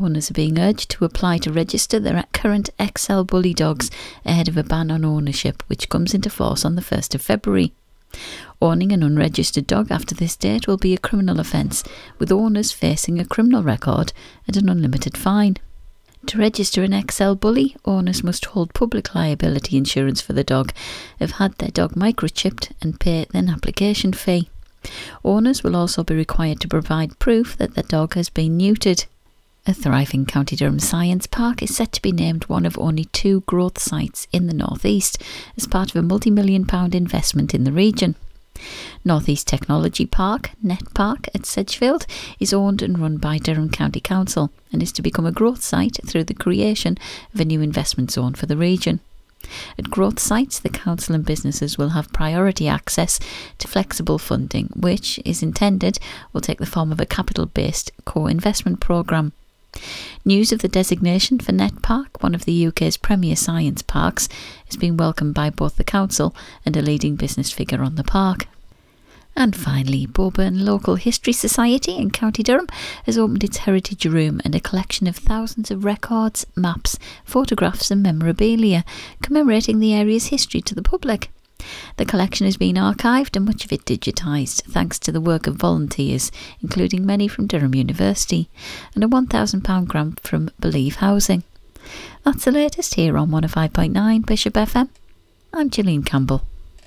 Owners are being urged to apply to register their current XL Bully dogs ahead of a ban on ownership, which comes into force on the 1st of February. Owning an unregistered dog after this date will be a criminal offence, with owners facing a criminal record and an unlimited fine. To register an XL bully, owners must hold public liability insurance for the dog, have had their dog microchipped, and pay an application fee. Owners will also be required to provide proof that their dog has been neutered. A thriving County Durham Science Park is set to be named one of only two growth sites in the Northeast as part of a multi million pound investment in the region. Northeast Technology Park, Net Park at Sedgefield, is owned and run by Durham County Council and is to become a growth site through the creation of a new investment zone for the region. At growth sites, the council and businesses will have priority access to flexible funding, which is intended will take the form of a capital based co investment programme. News of the designation for Net Park, one of the UK's premier science parks, has been welcomed by both the council and a leading business figure on the park. And finally, Bowburn Local History Society in County Durham has opened its heritage room and a collection of thousands of records, maps, photographs, and memorabilia commemorating the area's history to the public. The collection has been archived and much of it digitised thanks to the work of volunteers, including many from Durham University, and a £1,000 grant from Believe Housing. That's the latest here on 105.9 Bishop FM. I'm Gillian Campbell.